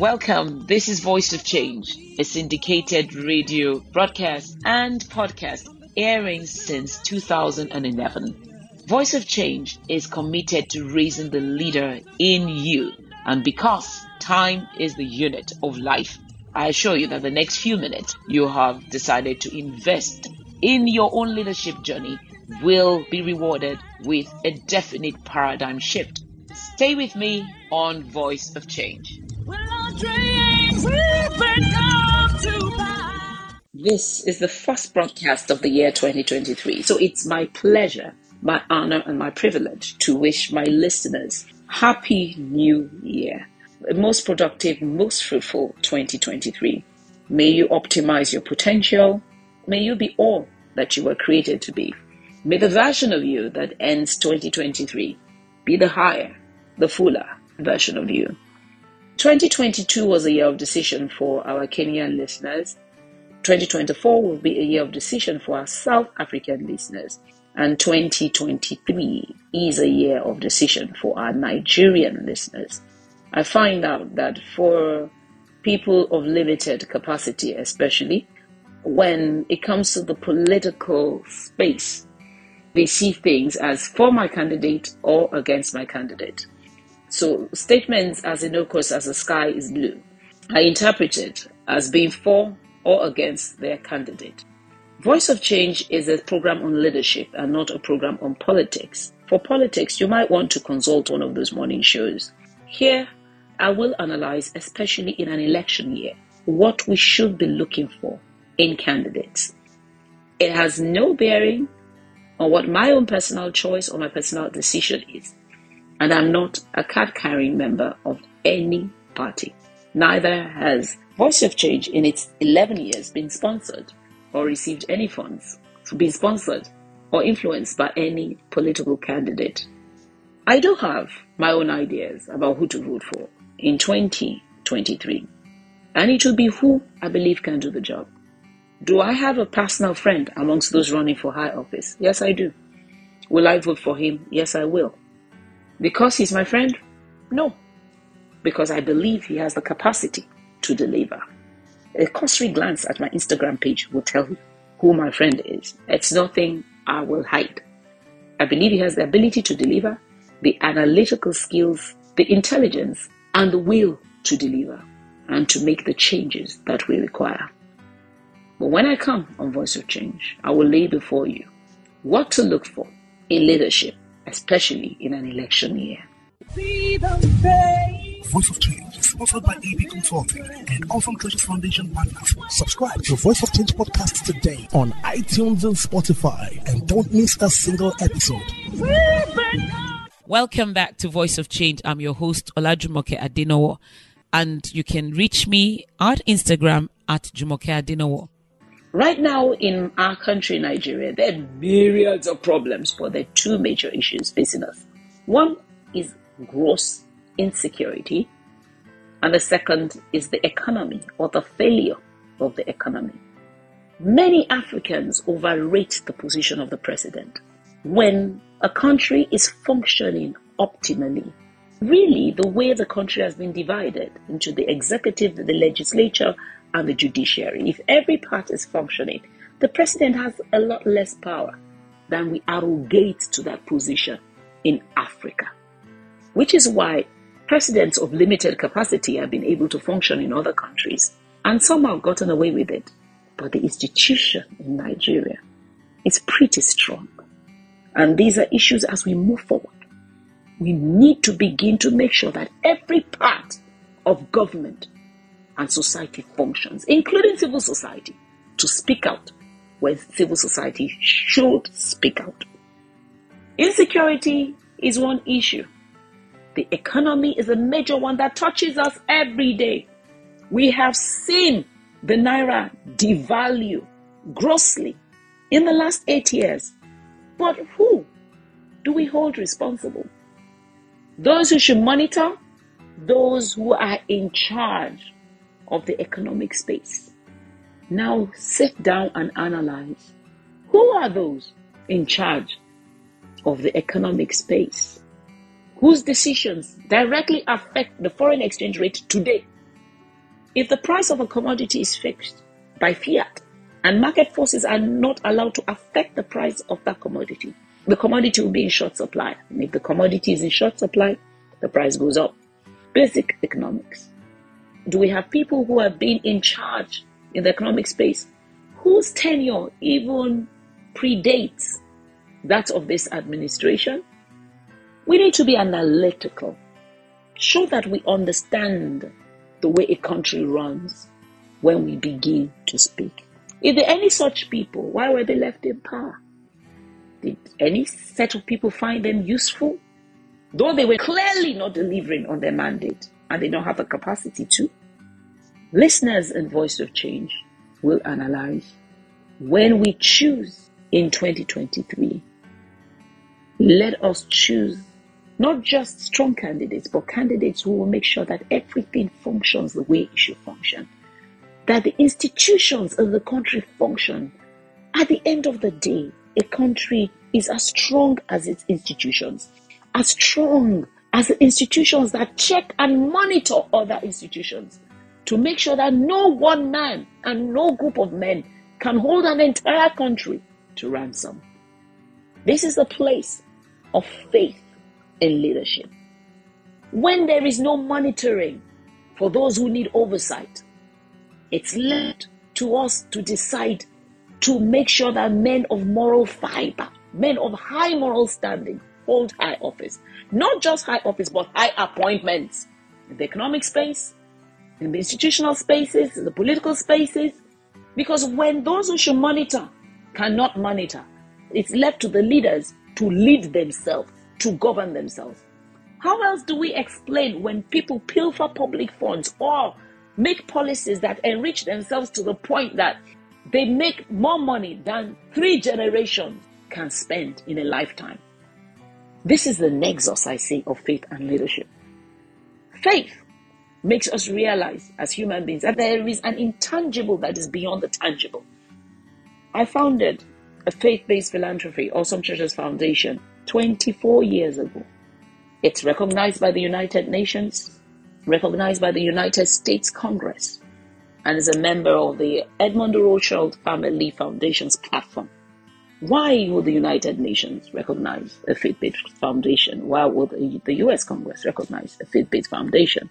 Welcome. This is Voice of Change, a syndicated radio broadcast and podcast airing since 2011. Voice of Change is committed to raising the leader in you. And because time is the unit of life, I assure you that the next few minutes you have decided to invest in your own leadership journey will be rewarded with a definite paradigm shift. Stay with me on Voice of Change. This is the first broadcast of the year 2023, so it's my pleasure, my honor, and my privilege to wish my listeners Happy New Year. Most productive, most fruitful 2023. May you optimize your potential. May you be all that you were created to be. May the version of you that ends 2023 be the higher, the fuller version of you. 2022 was a year of decision for our Kenyan listeners. 2024 will be a year of decision for our South African listeners. And 2023 is a year of decision for our Nigerian listeners. I find out that for people of limited capacity, especially when it comes to the political space, they see things as for my candidate or against my candidate. So statements as innocuous as the sky is blue are interpreted as being for or against their candidate. Voice of Change is a program on leadership and not a program on politics. For politics, you might want to consult one of those morning shows. Here, I will analyze, especially in an election year, what we should be looking for in candidates. It has no bearing on what my own personal choice or my personal decision is and I'm not a card carrying member of any party. Neither has Voice of Change in its 11 years been sponsored or received any funds for being sponsored or influenced by any political candidate. I do have my own ideas about who to vote for in 2023, and it will be who I believe can do the job. Do I have a personal friend amongst those running for high office? Yes, I do. Will I vote for him? Yes, I will. Because he's my friend? No. Because I believe he has the capacity to deliver. A cursory glance at my Instagram page will tell you who my friend is. It's nothing I will hide. I believe he has the ability to deliver, the analytical skills, the intelligence, and the will to deliver and to make the changes that we require. But when I come on Voice of Change, I will lay before you what to look for in leadership especially in an election year. Voice of Change is sponsored by AD Consulting and Awesome Treasures Foundation partners. Subscribe to Voice of Change podcast today on iTunes and Spotify and don't miss a single episode. Welcome back to Voice of Change. I'm your host, Olajumoke Adenowo, and you can reach me at Instagram at Jumoke Adenowo. Right now in our country, Nigeria, there are myriads of problems, but there are two major issues facing us. One is gross insecurity, and the second is the economy or the failure of the economy. Many Africans overrate the position of the president. When a country is functioning optimally, really the way the country has been divided into the executive, the legislature, and the judiciary. If every part is functioning, the president has a lot less power than we arrogate to that position in Africa. Which is why presidents of limited capacity have been able to function in other countries and some have gotten away with it. But the institution in Nigeria is pretty strong. And these are issues as we move forward. We need to begin to make sure that every part of government and society functions, including civil society, to speak out when civil society should speak out. Insecurity is one issue. The economy is a major one that touches us every day. We have seen the naira devalue grossly in the last eight years. But who do we hold responsible? Those who should monitor, those who are in charge of the economic space. Now sit down and analyze who are those in charge of the economic space whose decisions directly affect the foreign exchange rate today If the price of a commodity is fixed by fiat and market forces are not allowed to affect the price of that commodity, the commodity will be in short supply. And if the commodity is in short supply, the price goes up. Basic economics. Do we have people who have been in charge in the economic space whose tenure even predates that of this administration? We need to be analytical, show that we understand the way a country runs when we begin to speak. If there are any such people, why were they left in power? Did any set of people find them useful? Though they were clearly not delivering on their mandate and they don't have the capacity to. Listeners and Voice of Change will analyze when we choose in 2023. Let us choose not just strong candidates, but candidates who will make sure that everything functions the way it should function. That the institutions of the country function. At the end of the day, a country is as strong as its institutions, as strong as institutions that check and monitor other institutions to make sure that no one man and no group of men can hold an entire country to ransom. This is a place of faith in leadership. When there is no monitoring for those who need oversight, it's left to us to decide to make sure that men of moral fiber, men of high moral standing, hold high office. Not just high office, but high appointments in the economic space, in the institutional spaces, in the political spaces. Because when those who should monitor cannot monitor, it's left to the leaders to lead themselves to govern themselves. How else do we explain when people pilfer public funds or make policies that enrich themselves to the point that they make more money than three generations can spend in a lifetime? This is the nexus, I say, of faith and leadership. Faith makes us realize as human beings that there is an intangible that is beyond the tangible. I founded a faith based philanthropy, Awesome Treasures Foundation, 24 years ago. It's recognized by the United Nations, recognized by the United States Congress, and is a member of the Edmund Rothschild Family Foundation's platform. Why would the United Nations recognize a faith-based foundation? Why would the US Congress recognize a faith-based foundation?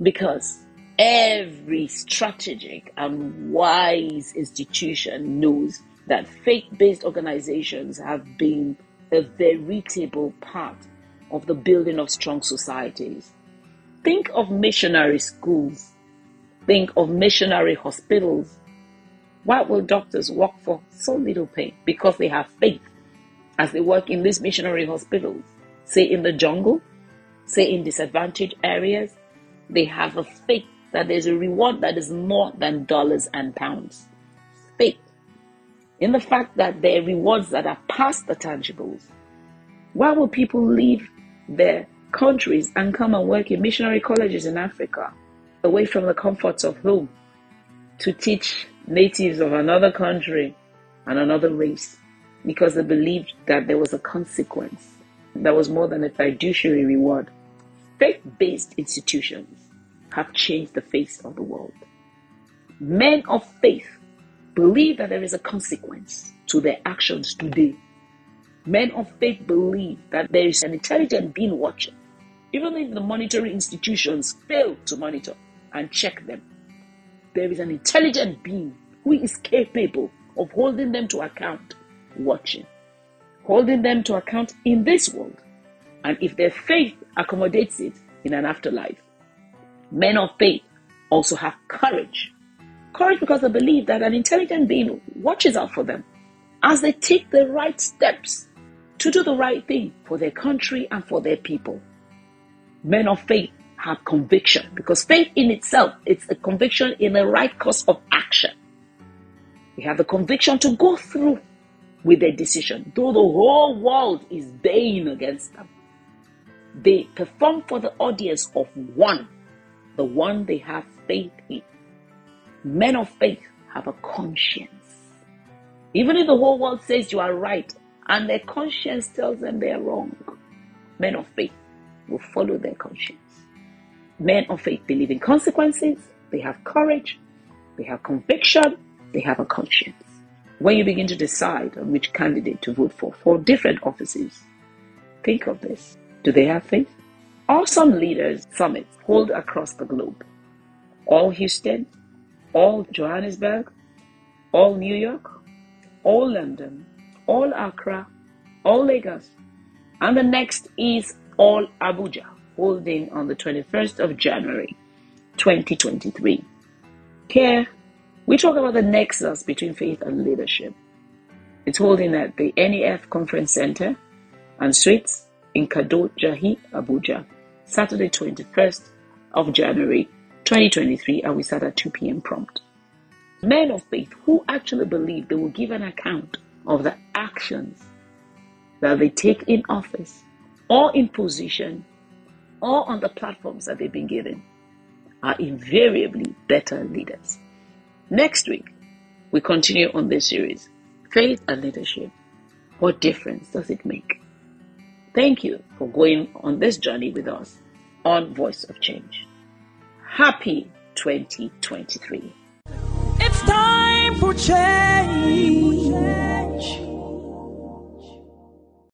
Because every strategic and wise institution knows that faith-based organizations have been a veritable part of the building of strong societies. Think of missionary schools. Think of missionary hospitals. Why will doctors work for so little pay? Because they have faith as they work in these missionary hospitals. Say in the jungle, say in disadvantaged areas, they have a faith that there's a reward that is more than dollars and pounds. Faith in the fact that there are rewards that are past the tangibles. Why will people leave their countries and come and work in missionary colleges in Africa, away from the comforts of home, to teach natives of another country and another race? Because they believed that there was a consequence that was more than a fiduciary reward. Faith based institutions have changed the face of the world. Men of faith believe that there is a consequence to their actions today. Men of faith believe that there is an intelligent being watching, even if the monetary institutions fail to monitor and check them. There is an intelligent being who is capable of holding them to account, watching, holding them to account in this world, and if their faith accommodates it in an afterlife. Men of faith also have courage Courage because they believe that an intelligent being watches out for them as they take the right steps to do the right thing for their country and for their people. Men of faith have conviction because faith in itself is a conviction in the right course of action. They have the conviction to go through with their decision, though the whole world is baying against them. They perform for the audience of one, the one they have faith in. Men of faith have a conscience. Even if the whole world says you are right and their conscience tells them they are wrong, men of faith will follow their conscience. Men of faith believe in consequences they have courage, they have conviction, they have a conscience. When you begin to decide on which candidate to vote for, for different offices, think of this. Do they have faith? Awesome leaders summits hold across the globe. All Houston, all Johannesburg, all New York, all London, all Accra, all Lagos. And the next is all Abuja, holding on the 21st of January 2023. Here, we talk about the nexus between faith and leadership. It's holding at the NAF Conference Center and Suites in Kado Jahi, Abuja, Saturday 21st of January 2023, and we start at 2 p.m. prompt. Men of faith who actually believe they will give an account of the actions that they take in office or in position or on the platforms that they've been given are invariably better leaders. Next week, we continue on this series Faith and Leadership. What difference does it make? Thank you for going on this journey with us on Voice of Change. Happy 2023. It's time for change.